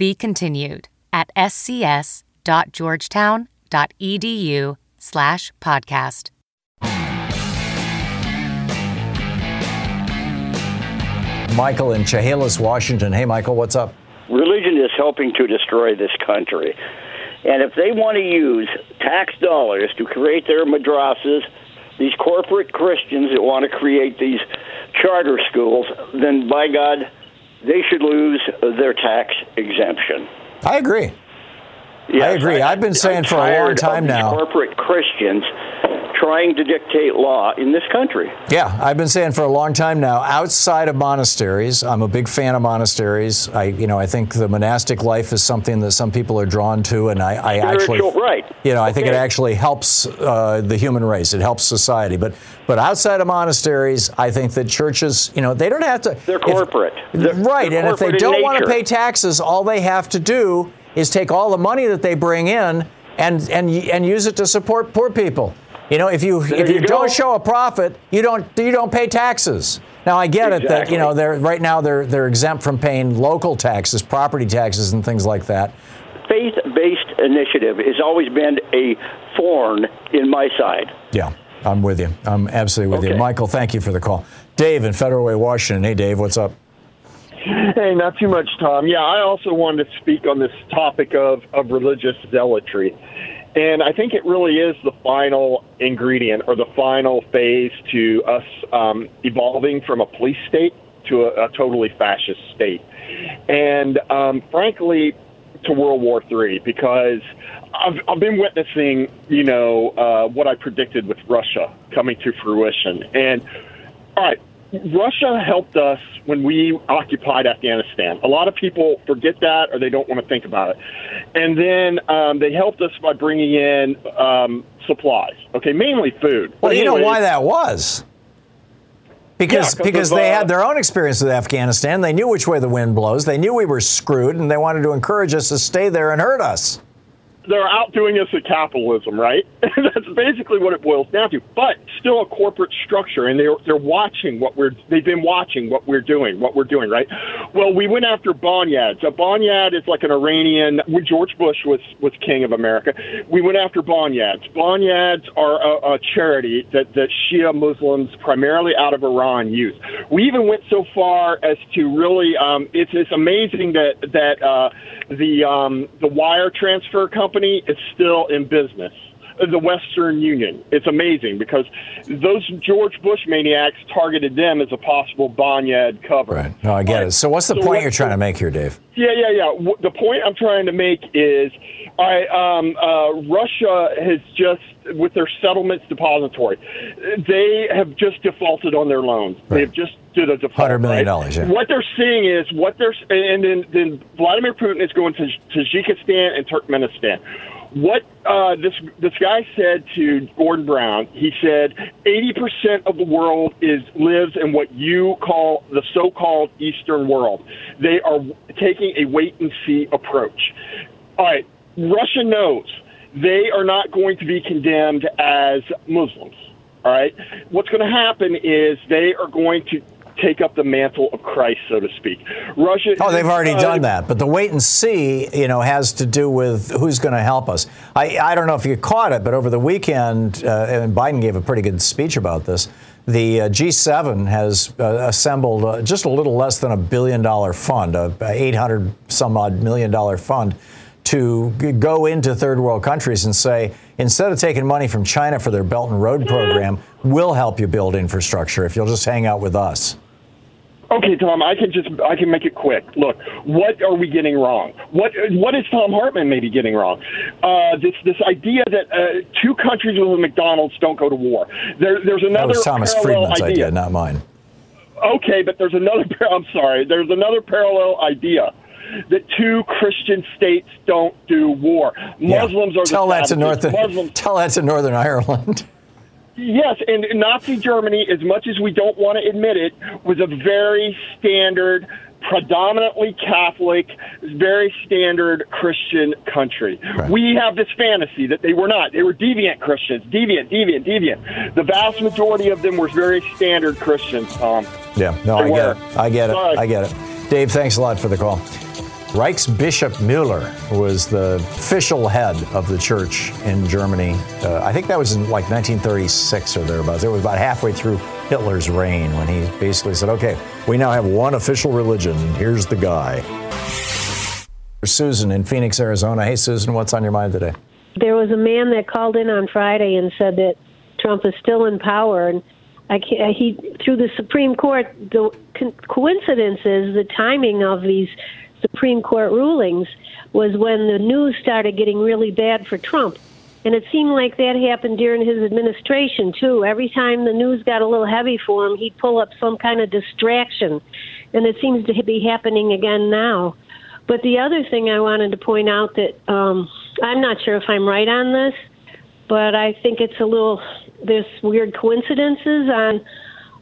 Be continued at scs.georgetown.edu slash podcast. Michael in Chehalis, Washington. Hey, Michael, what's up? Religion is helping to destroy this country. And if they want to use tax dollars to create their madrasas, these corporate Christians that want to create these charter schools, then by God, they should lose their tax exemption. I agree. Yes, I agree. I've been saying for a long time now. Corporate Christians trying to dictate law in this country. Yeah, I've been saying for a long time now. Outside of monasteries, I'm a big fan of monasteries. I, you know, I think the monastic life is something that some people are drawn to, and I, I actually, right. you know, I think it actually helps uh, the human race. It helps society. But, but outside of monasteries, I think that churches, you know, they don't have to. They're corporate. They're- right, they're and if they don't want to pay taxes, all they have to do is take all the money that they bring in and and and use it to support poor people. You know, if you There if you, you don't show a profit, you don't you don't pay taxes. Now I get it that you know they're right now they're they're exempt from paying local taxes, property taxes, and things like that. Faith-based initiative has always been a thorn in my side. Yeah, I'm with you. I'm absolutely with you, Michael. Thank you for the call. Dave in Federal Way, Washington. Hey, Dave, what's up? Hey, not too much, Tom. Yeah, I also wanted to speak on this topic of, of religious zealotry. And I think it really is the final ingredient or the final phase to us um, evolving from a police state to a, a totally fascist state. And um, frankly, to World War III, because I've, I've been witnessing, you know, uh, what I predicted with Russia coming to fruition. And all right, Russia helped us when we occupied Afghanistan. A lot of people forget that or they don't want to think about it. And then um, they helped us by bringing in um, supplies. Okay, mainly food. Well, But you know why that was? Because Yeah, 'cause because of, they uh, had their own experience with Afghanistan. They knew which way the wind blows. They knew we were screwed, and they wanted to encourage us to stay there and hurt us. They're outdoing us at capitalism, right? [laughs] That's basically what it boils down to. But still a corporate structure, and they're they're watching what we're they've been watching what we're doing, what we're doing, right? Well, we went after Bonyads. A Bonyad is like an Iranian. George Bush was was king of America, we went after Bonyads. Bonyads are a, a charity that that Shia Muslims, primarily out of Iran, use. We even went so far as to really. Um, it's it's amazing that that uh, the um, the wire transfer company is still in business the Western Union. It's amazing because those George Bush maniacs targeted them as a possible Bonyad cover. Right. No, I get it. So what's the So point you're trying to make here, Dave? Yeah, yeah, yeah. W- The point I'm trying to make is, I um, uh, Russia has just with their settlements depository, they have just defaulted on their loans. They've just did a default. Hundred million right? dollars. Yeah. What they're seeing is what they're and then then Vladimir Putin is going to Tajikistan and Turkmenistan. What uh, this this guy said to Gordon Brown, he said, eighty percent of the world is lives in what you call the so-called Eastern world. They are taking a wait and see approach. All right, Russia knows they are not going to be condemned as Muslims. All right, what's going to happen is they are going to take up the mantle of Christ, so to speak. Russia. Oh, they've already uh, done that. But the wait and see, you know, has to do with who's going to help us. I, I don't know if you caught it, but over the weekend, uh, and Biden gave a pretty good speech about this. The uh, G7 has uh, assembled uh, just a little less than a billion dollar fund, a 800 some odd million dollar fund, to go into third world countries and say, instead of taking money from China for their Belt and Road program, we'll help you build infrastructure if you'll just hang out with us. Okay, Tom, I can just I can make it quick. Look, what are we getting wrong? What what is Thom Hartmann maybe getting wrong? Uh, this this idea that uh, two countries with a McDonald's don't go to war. There, there's That another was Thomas Friedman's idea. idea, not mine. Okay, but there's another. I'm sorry. There's another parallel idea that two Christian states don't do war. Yeah. Muslims are the tell that to savages. North, Muslims tell that to Northern Ireland. [laughs] Yes, and Nazi Germany, as much as we don't want to admit it, was a very standard, predominantly Catholic, very standard Christian country. We have this fantasy that they were not. They were deviant Christians, deviant, deviant, deviant. The vast majority of them were very standard Christians, Tom. Yeah, no, They I get it. I get it. Sorry. I get it. Dave, thanks a lot for the call. Reichsbishop Mueller was the official head of the church in Germany. Uh, I think that was in like 1936 or thereabouts. It was about halfway through Hitler's reign when he basically said, okay, we now have one official religion. Here's the guy. Susan in Phoenix, Arizona. Hey, Susan, what's on your mind today? There was a man that called in on Friday and said that Trump is still in power, and he through the Supreme Court. The co- coincidence is the timing of these Supreme Court rulings was when the news started getting really bad for Trump. And it seemed like that happened during his administration, too. Every time the news got a little heavy for him, he'd pull up some kind of distraction. And it seems to be happening again now. But the other thing I wanted to point out that um, I'm not sure if I'm right on this, but I think it's a little, there's weird coincidences on,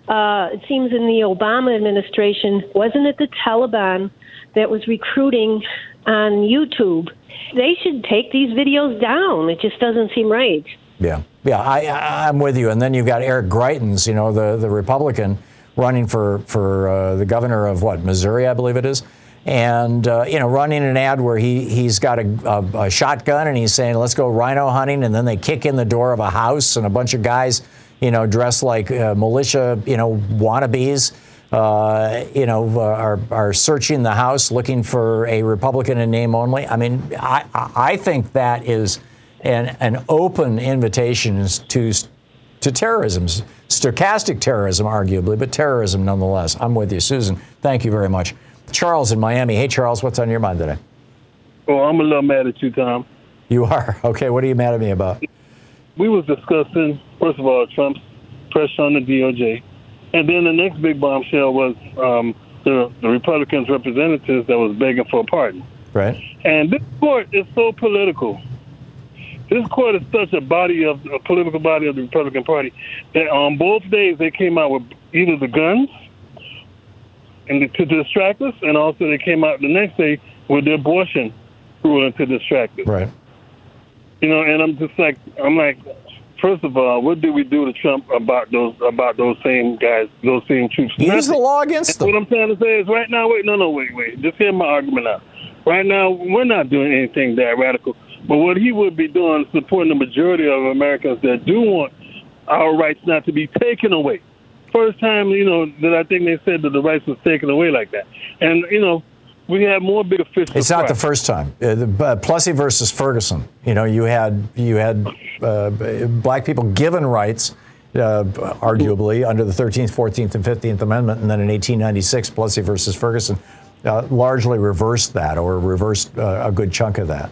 uh, it seems in the Obama administration, wasn't it the Taliban that was recruiting on YouTube? They should take these videos down. It just doesn't seem right. Yeah, yeah, I, I'm with you. And then you've got Eric Greitens, you know, the, the Republican running for for uh, the governor of what Missouri, I believe it is, and uh, you know, running an ad where he he's got a, a, a shotgun and he's saying, "Let's go rhino hunting," and then they kick in the door of a house and a bunch of guys, you know, dressed like uh, militia, you know, wannabes. Uh, you know, are, are searching the house looking for a Republican in name only. I mean, I, I think that is an, an open invitation to to terrorism, stochastic terrorism, arguably, but terrorism nonetheless. I'm with you, Susan. Thank you very much. Charles in Miami. Hey, Charles, what's on your mind today? Well, I'm a little mad at you, Tom. You are [laughs] okay. What are you mad at me about? We was discussing, first of all, Trump's pressure on the DOJ, and then the next big bombshell was um, the, the Republicans' representatives that was begging for a pardon. Right. And this court is so political. This court is such a body of a political body of the Republican Party that on both days they came out with either the guns and to distract us, and also they came out the next day with the abortion ruling to distract us. Right. You know, and I'm just like, I'm like, first of all, what did we do to Trump about those about those same guys, those same troops? Use the law against them. What I'm trying to say is, right now, wait, no, no, wait, wait. Just hear my argument out. Right now, we're not doing anything that radical. But what he would be doing is supporting the majority of Americans that do want our rights not to be taken away. First time, you know, that I think they said that the rights was taken away like that. And, you know, we have more bigger fish. It's not fry. the first time. Uh, the, uh, Plessy versus Ferguson. You know, you had you had uh, black people given rights, uh, arguably under the 13th, 14th, and 15th Amendment, and then in 1896, Plessy versus Ferguson uh, largely reversed that, or reversed uh, a good chunk of that.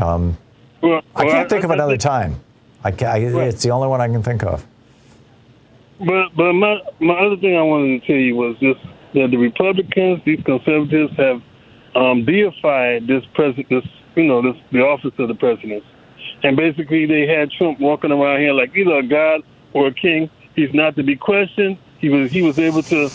Um, Well, I can't think of I- I another time. I, ca- I, It's the only one I can think of. But but my my other thing I wanted to tell you was just that the Republicans, these conservatives, have um, deified this president, this you know, this the office of the president, and basically they had Trump walking around here like either a god or a king. He's not to be questioned. He was he was able to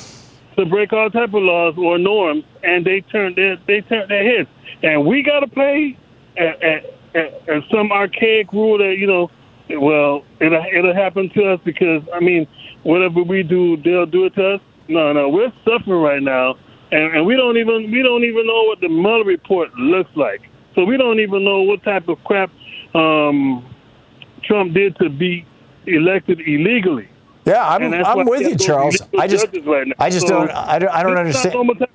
to break all type of laws or norms, and they turned their they turned their heads. And we got to play at, at, at, at some archaic rule that you know, well, it'll it'll happen to us because I mean, whatever we do, they'll do it to us. No, no, we're suffering right now, and, and we don't even we don't even know what the Mueller report looks like. So we don't even know what type of crap um, Trump did to be elected illegally. Yeah, I'm, I'm with you, Charles. I just right. I just So don't I don't, I don't understand. not normal time.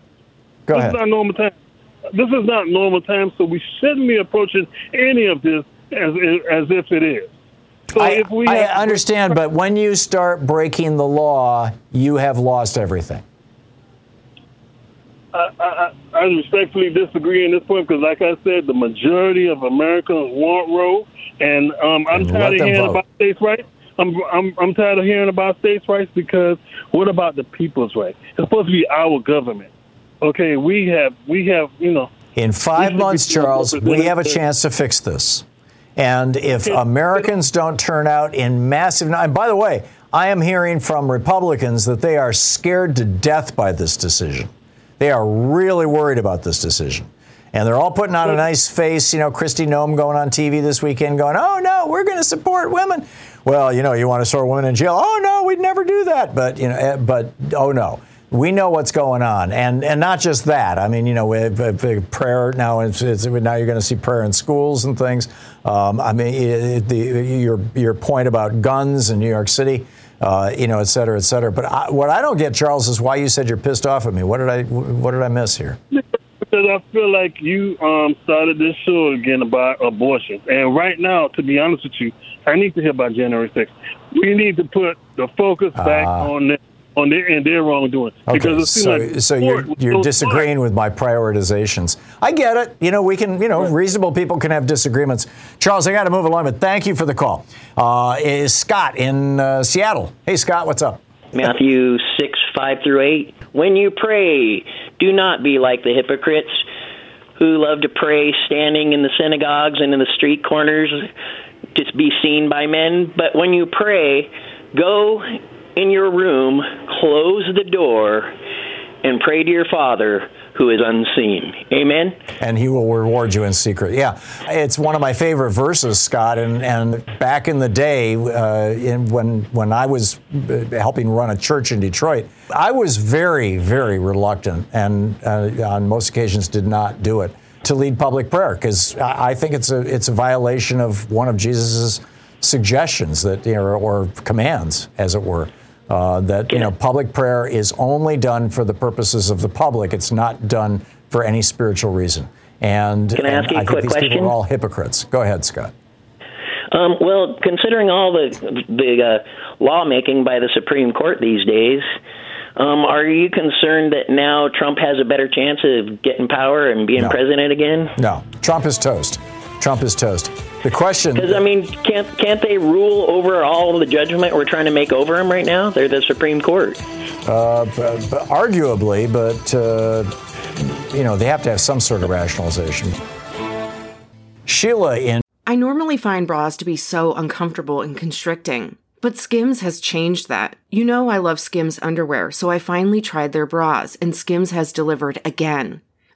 Go this ahead. is not normal time. This is not normal time, so we shouldn't be approaching any of this as as if it is. So I, if we I have- understand, but when you start breaking the law, you have lost everything. I, I, I respectfully disagree in this point because, like I said, the majority of Americans want Roe, and um, I'm And tired of hearing vote. about states' rights. I'm, I'm I'm tired of hearing about states' rights because what about the people's rights? It's supposed to be our government. Okay, we have we have you know In five months, Charles, we have a chance to fix this. And if Americans don't turn out in massive, and by the way, I am hearing from Republicans that they are scared to death by this decision. They are really worried about this decision. And they're all putting on a nice face. You know, Kristi Noem going on TV this weekend going, oh, no, we're going to support women. Well, you know, you want to throw women in jail. Oh, no, we'd never do that. But, you know, eh, but, oh, no. We know what's going on, and and not just that. I mean, you know, with, with prayer now. It's, it's, now you're going to see prayer in schools and things. Um, I mean, it, the, your your point about guns in New York City, uh, you know, et cetera, et cetera. But I, what I don't get, Charles, is why you said you're pissed off at me. What did I what did I miss here? Because I feel like you um, started this show again about abortion. And right now, to be honest with you, I need to hear about January 6th. We need to put the focus back on the, on their and their wrongdoing. Okay, because it so, like so you're, you're disagreeing with my prioritizations. I get it. You know, we can, you know, reasonable people can have disagreements. Charles, I got to move along, but thank you for the call. Uh, is Scott in uh, Seattle? Hey, Scott, what's up? Matthew 6, 5 through 8. When you pray, do not be like the hypocrites who love to pray standing in the synagogues and in the street corners to be seen by men. But when you pray, go in your room, close the door, and pray to your Father who is unseen. Amen. and he will reward you in secret. Yeah, it's one of my favorite verses, Scott. And, and back in the day, uh, in, when when I was uh, helping run a church in Detroit, I was very, very reluctant, and uh, on most occasions did not do it to lead public prayer because I, think it's a it's a violation of one of Jesus's suggestions that you know, or commands, as it were. Uh, that you know, public prayer is only done for the purposes of the public. It's not done for any spiritual reason. And, Can I ask you a think quick these people question? are all hypocrites. Go ahead, Scott. Um, well, considering all the the uh, lawmaking by the Supreme Court these days, um, are you concerned that now Trump has a better chance of getting power and being No. president again? No, Trump is toast. Trump is toast. The question. Because I mean, can't can't they rule over all the judgment we're trying to make over them right now? They're the Supreme Court. Uh, b- b- arguably, but uh, you know they have to have some sort of rationalization. Sheila in I normally find bras to be so uncomfortable and constricting, but Skims has changed that. You know, I love Skims underwear, so I finally tried their bras, and Skims has delivered again.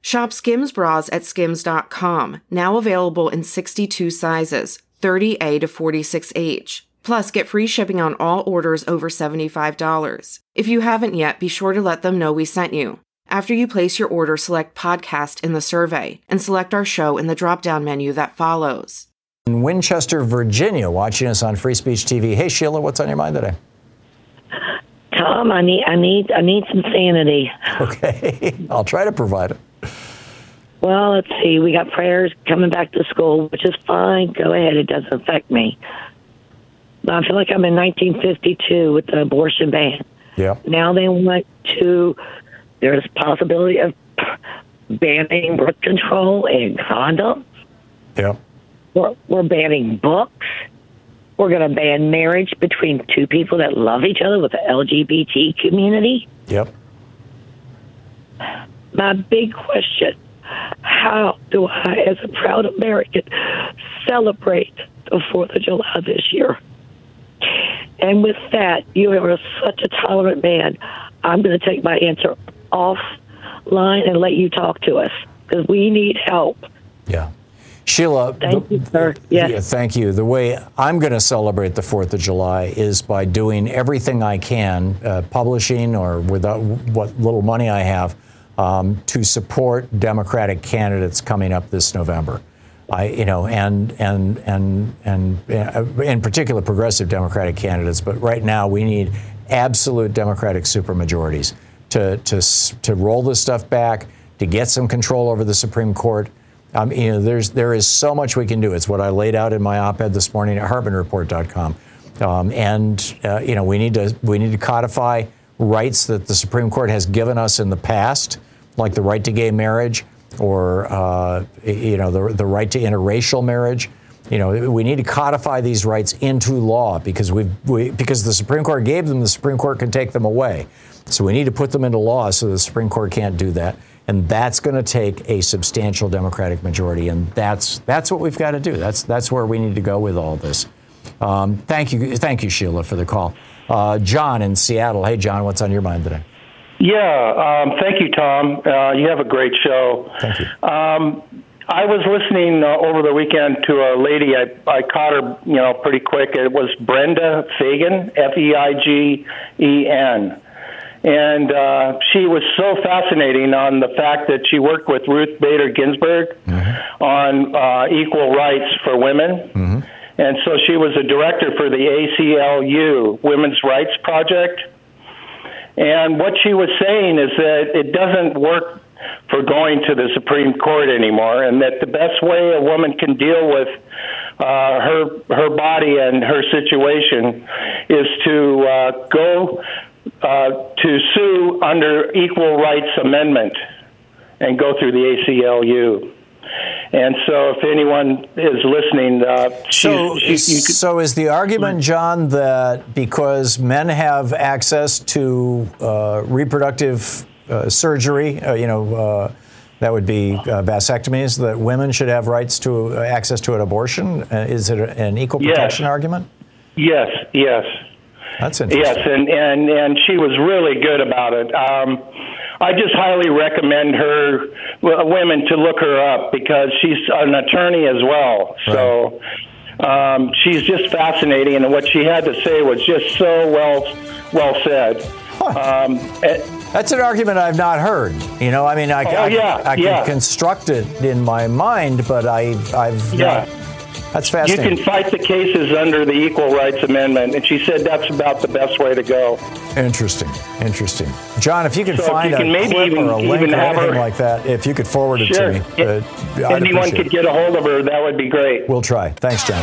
Shop Skims bras at skims.com, now available in 62 sizes, 30A to 46H. Plus, get free shipping on all orders over $75. If you haven't yet, be sure to let them know we sent you. After you place your order, select podcast in the survey and select our show in the drop down menu that follows. In Winchester, Virginia, watching us on Free Speech TV. Hey, Sheila, what's on your mind today? Tom, I need, I need, I need some sanity. Okay, [laughs] I'll try to provide it. Well, let's see. We got prayers coming back to school, which is fine. Go ahead. It doesn't affect me. But I feel like I'm in 1952 with the abortion ban. Yeah. Now they want to. There's possibility of banning birth control and condoms. Yeah. We're, we're banning books. We're going to ban marriage between two people that love each other with the LGBT community. Yep. My big question how do I, as a proud American, celebrate the 4th of July this year? And with that, you are such a tolerant man. I'm going to take my answer offline and let you talk to us because we need help. Yeah. Sheila, Thank you, sir. Yeah, thank you. The way I'm going to celebrate the 4th of July is by doing everything I can, uh, publishing or with what little money I have, um, to support Democratic candidates coming up this November. I, you know, and and and and uh, in particular progressive Democratic candidates. But right now, we need absolute Democratic supermajorities to to to roll this stuff back, to get some control over the Supreme Court. Um, you know, there's there is so much we can do. It's what I laid out in my op-ed this morning at HartmannReport.com. Um, and uh, you know, we need to we need to codify rights that the Supreme Court has given us in the past, like the right to gay marriage or uh, you know the the right to interracial marriage. You know, we need to codify these rights into law because we we because the Supreme Court gave them, the Supreme Court can take them away. So we need to put them into law so the Supreme Court can't do that. And that's going to take a substantial Democratic majority, and that's that's what we've got to do. That's that's where we need to go with all this. Um, thank you, thank you, Sheila, for the call. Uh, John in Seattle. Hey, John, what's on your mind today? Yeah, um, thank you, Tom. Uh, you have a great show. Thank you. Um, I was listening uh, over the weekend to a lady. I, I caught her, you know, pretty quick. It was Brenda Feigen, F E I G E N. And uh, she was so fascinating on the fact that she worked with Ruth Bader Ginsburg on uh, equal rights for women. And so she was a director for the ACLU Women's Rights Project. And what she was saying is that it doesn't work for going to the Supreme Court anymore, and that the best way a woman can deal with uh, her her body and her situation is to uh, go uh, to sue under Equal Rights Amendment and go through the ACLU. And so, if anyone is listening, uh, So, she, could, so is the argument, John, that because men have access to uh, reproductive uh, surgery, uh, you know, uh, that would be uh, vasectomies, that women should have rights to uh, access to an abortion? Uh, is it an equal Yes. protection argument? yes, yes. That's interesting. Yes, and, and, and she was really good about it. Um, I just highly recommend her women to look her up because she's an attorney as well. So um, she's just fascinating, and what she had to say was just so well well said. Um, eh, That's an argument I've not heard. You know, I mean, I, Oh, I, yeah, I yeah. can construct it in my mind, but I, I've Yeah. not. That's fascinating. you can fight the cases under the Equal Rights Amendment, and she said that's about the best way to go. Interesting, interesting. John, if you can So find you a can maybe clip even- or a link or have anything her- like that, if you could forward it Sure. to me, uh, I'd Anyone could it. get a hold of her, that would be great. We'll try. Thanks, John.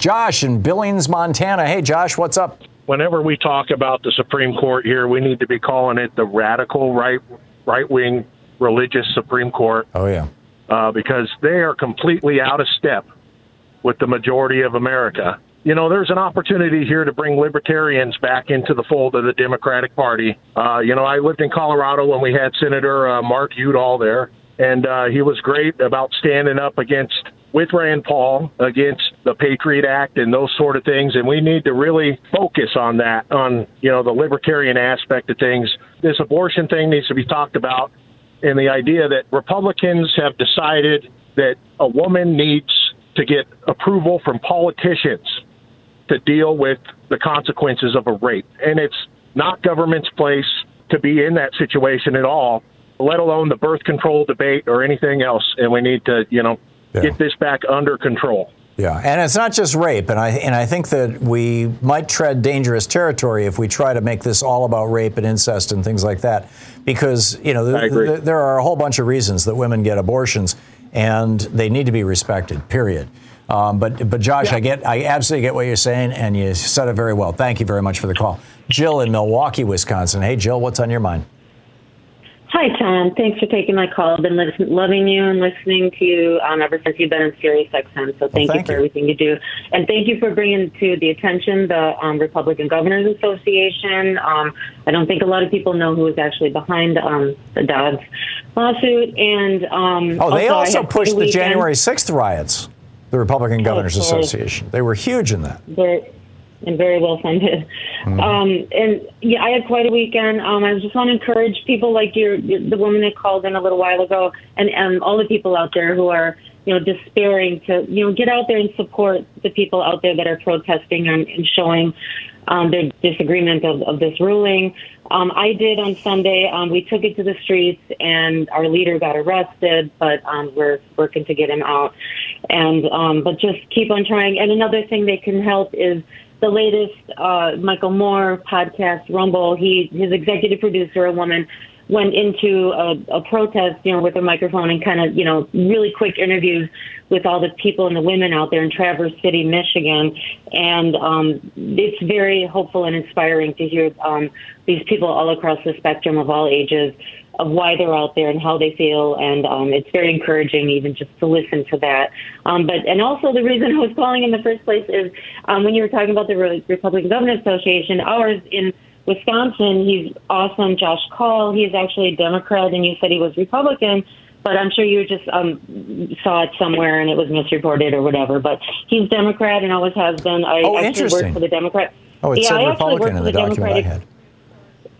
Josh in Billings, Montana. Hey, Josh, what's up? whenever we talk about the Supreme Court here, we need to be calling it the radical right right wing religious Supreme Court. Oh yeah. Uh, because they are completely out of step with the majority of America. You know, there's an opportunity here to bring libertarians back into the fold of the Democratic Party. Uh, you know, I lived in Colorado when we had Senator uh, Mark Udall there, and uh, he was great about standing up against with Rand Paul against the Patriot Act and those sort of things. And we need to really focus on that, on, you know, the libertarian aspect of things. This abortion thing needs to be talked about. And the idea that Republicans have decided that a woman needs to get approval from politicians to deal with the consequences of a rape. And it's not government's place to be in that situation at all, let alone the birth control debate or anything else. And we need to, you know, yeah. get this back under control. Yeah, and it's not just rape, and I and I think that we might tread dangerous territory if we try to make this all about rape and incest and things like that, because you know th- th- there are a whole bunch of reasons that women get abortions, and they need to be respected. Period. Um, but but Josh, yeah. I get I absolutely get what you're saying, and you said it very well. Thank you very much for the call, Jill in Milwaukee, Wisconsin. Hey, Jill, what's on your mind? Hi, Tom. Thanks for taking my call. I've been loving you and listening to you um, ever since you've been in Sirius XM. So thank, well, thank you for you. everything you do, and thank you for bringing to the attention the um, Republican Governors Association. Um, I don't think a lot of people know who is actually behind um, the Dobbs lawsuit. And um, oh, they also, also pushed the January sixth riots. The Republican oh, Governors oh, Association. They were huge in that. And very well funded. Mm-hmm. Um, and yeah, I had quite a weekend. Um, I just want to encourage people like you, the woman that called in a little while ago, and, and all the people out there who are, you know, despairing to, you know, get out there and support the people out there that are protesting and, and showing um, their disagreement of, of this ruling. Um, I did on Sunday. Um, we took it to the streets, and our leader got arrested, but um, we're working to get him out. And um, but just keep on trying. And another thing they can help is the latest uh, Michael Moore podcast, Rumble. He his executive producer, a woman, went into a, a protest, you know, with a microphone and kind of, you know, really quick interviews with all the people and the women out there in Traverse City, Michigan, and um, it's very hopeful and inspiring to hear um, these people all across the spectrum of all ages of why they're out there and how they feel, and um, it's very encouraging even just to listen to that. Um, but and also the reason I was calling in the first place is um, when you were talking about the Re- Republican Governors Association, ours in Wisconsin, he's awesome. Josh Kaul, he's actually a Democrat, and you said he was Republican. But I'm sure you just um, saw it somewhere and it was misreported or whatever. But he's Democrat and always has been. I oh, actually worked for the Democrat. Oh, it yeah, said I Republican in the, the document Democratic, I had.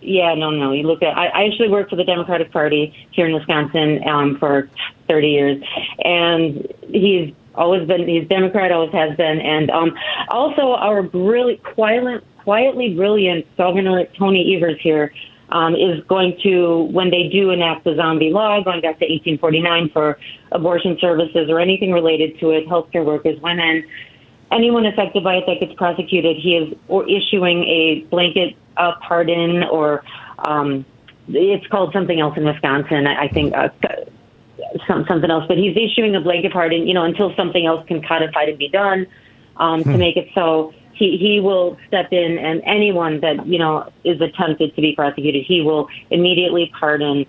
Yeah, no, no. You look at. I, I actually worked for the Democratic Party here in Wisconsin um, for 30 years, and he's always been. He's Democrat, always has been, and um, also our brilliant, quietly, brilliant Governor Tony Evers here um, is going to, when they do enact the zombie law, going back to 1849 for abortion services or anything related to it, healthcare workers, women, anyone affected by it that gets prosecuted, he is or issuing a blanket uh, pardon or um, it's called something else in Wisconsin. I, I think uh, some, something else, but he's issuing a blanket pardon, you know, until something else can codified and be done um, hmm. to make it so. He, he will step in, and anyone that you know is attempted to be prosecuted, he will immediately pardon.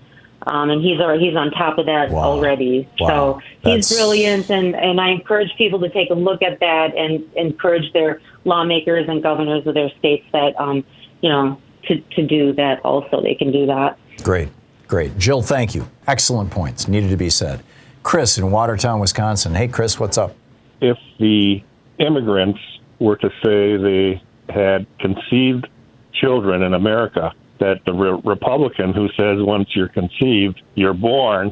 Um, and he's already, he's on top of that wow. already. Wow. So he's That's... brilliant, and and I encourage people to take a look at that and encourage their lawmakers and governors of their states that um, you know, to, to do that also. They can do that. Great. Great. Jill, thank you. Excellent points. Needed to be said. Chris in Watertown, Wisconsin. Hey, Chris, what's up? If the immigrants were to say they had conceived children in America, that the re- Republican who says once you're conceived, you're born,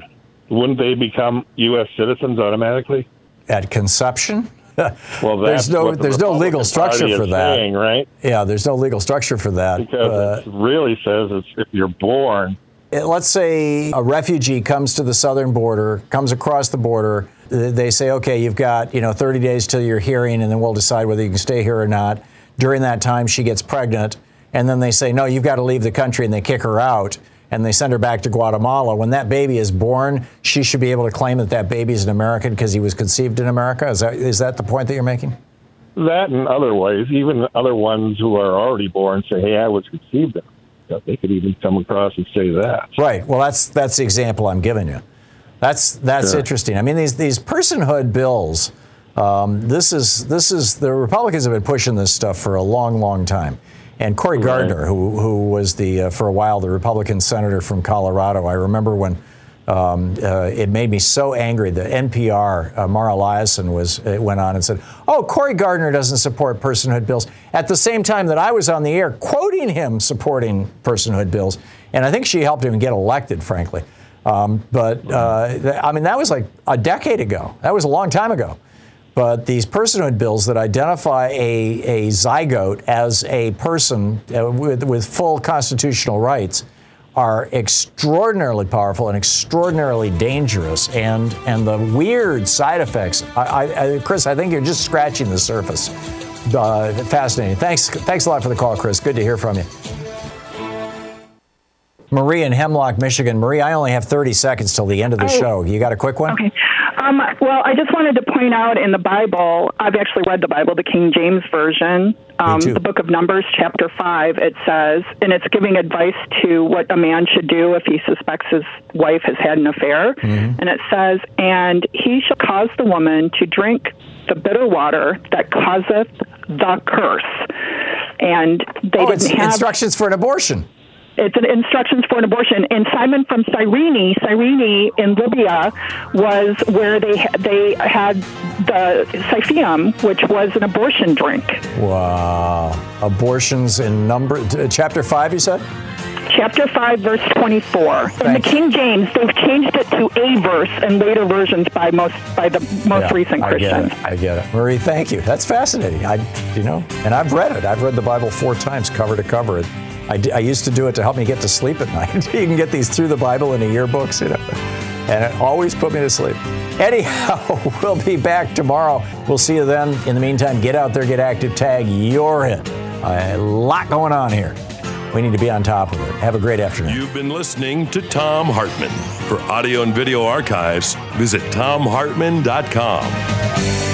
wouldn't they become U.S. citizens automatically? At conception? [laughs] well, there's no the there's no legal structure for that, saying, right? Yeah, there's no legal structure for that. Because uh, it really says it's if you're born. Let's say a refugee comes to the southern border, comes across the border. They say, okay, you've got you know 30 days till your hearing, and then we'll decide whether you can stay here or not. During that time, she gets pregnant, and then they say, no, you've got to leave the country, and they kick her out and they send her back to Guatemala. When that baby is born, she should be able to claim that that baby is an American because he was conceived in America. Is that is that the point that you're making? That and other ways, even other ones who are already born say, "Hey, I was conceived in." They could even come across and say that. Right. Well, that's that's the example I'm giving you. That's that's Sure. interesting. I mean, these these personhood bills. Um, this is this is the Republicans have been pushing this stuff for a long, long time. And Cory Right. Gardner, who who was the uh, for a while the Republican senator from Colorado, I remember when. Um, uh, it made me so angry that NPR, uh, Mara Liasson was uh, went on and said, "Oh, Cory Gardner doesn't support personhood bills." At the same time that I was on the air quoting him supporting personhood bills, and I think she helped him get elected, frankly. Um, but uh, th- I mean, that was like a decade ago. That was a long time ago. But these personhood bills that identify a, a zygote as a person uh, with, with full constitutional rights are extraordinarily powerful and extraordinarily dangerous. And, and the weird side effects, I, I, Chris, I think you're just scratching the surface. Uh, fascinating. Thanks, thanks a lot for the call, Chris. Good to hear from you. Marie in Hemlock, Michigan. Marie, I only have 30 seconds till the end of the show. You got a quick one? Okay. Um, well, I just wanted to point out in the Bible, I've actually read the Bible, the King James Version, um, the book of Numbers, chapter 5, it says, and it's giving advice to what a man should do if he suspects his wife has had an affair. Mm-hmm. And it says, and he shall cause the woman to drink the bitter water that causeth the curse. And they oh, didn't have instructions for an abortion. It's an instructions for an abortion. And Simon from Cyrene, Cyrene in Libya, was where they they had the silphium, which was an abortion drink. Wow. Abortions in number, uh, chapter 5, you said? Chapter 5, verse 24. In the King James, they've changed it to a verse in later versions by most by the most Yeah, recent I Christians. get it. I get it. Marie, thank you. That's fascinating. I, you know, and I've read it. I've read the Bible four times, cover to cover. I, d- I used to do it to help me get to sleep at [laughs] night. you can get these through the Bible in a yearbooks, you know, and it always put me to sleep. Anyhow, [laughs] we'll be back tomorrow. We'll see you then. In the meantime, get out there, get active, tag. You're it. A lot going on here. We need to be on top of it. Have a great afternoon. You've been listening to Thom Hartmann. For audio and video archives, visit thomhartmann.com.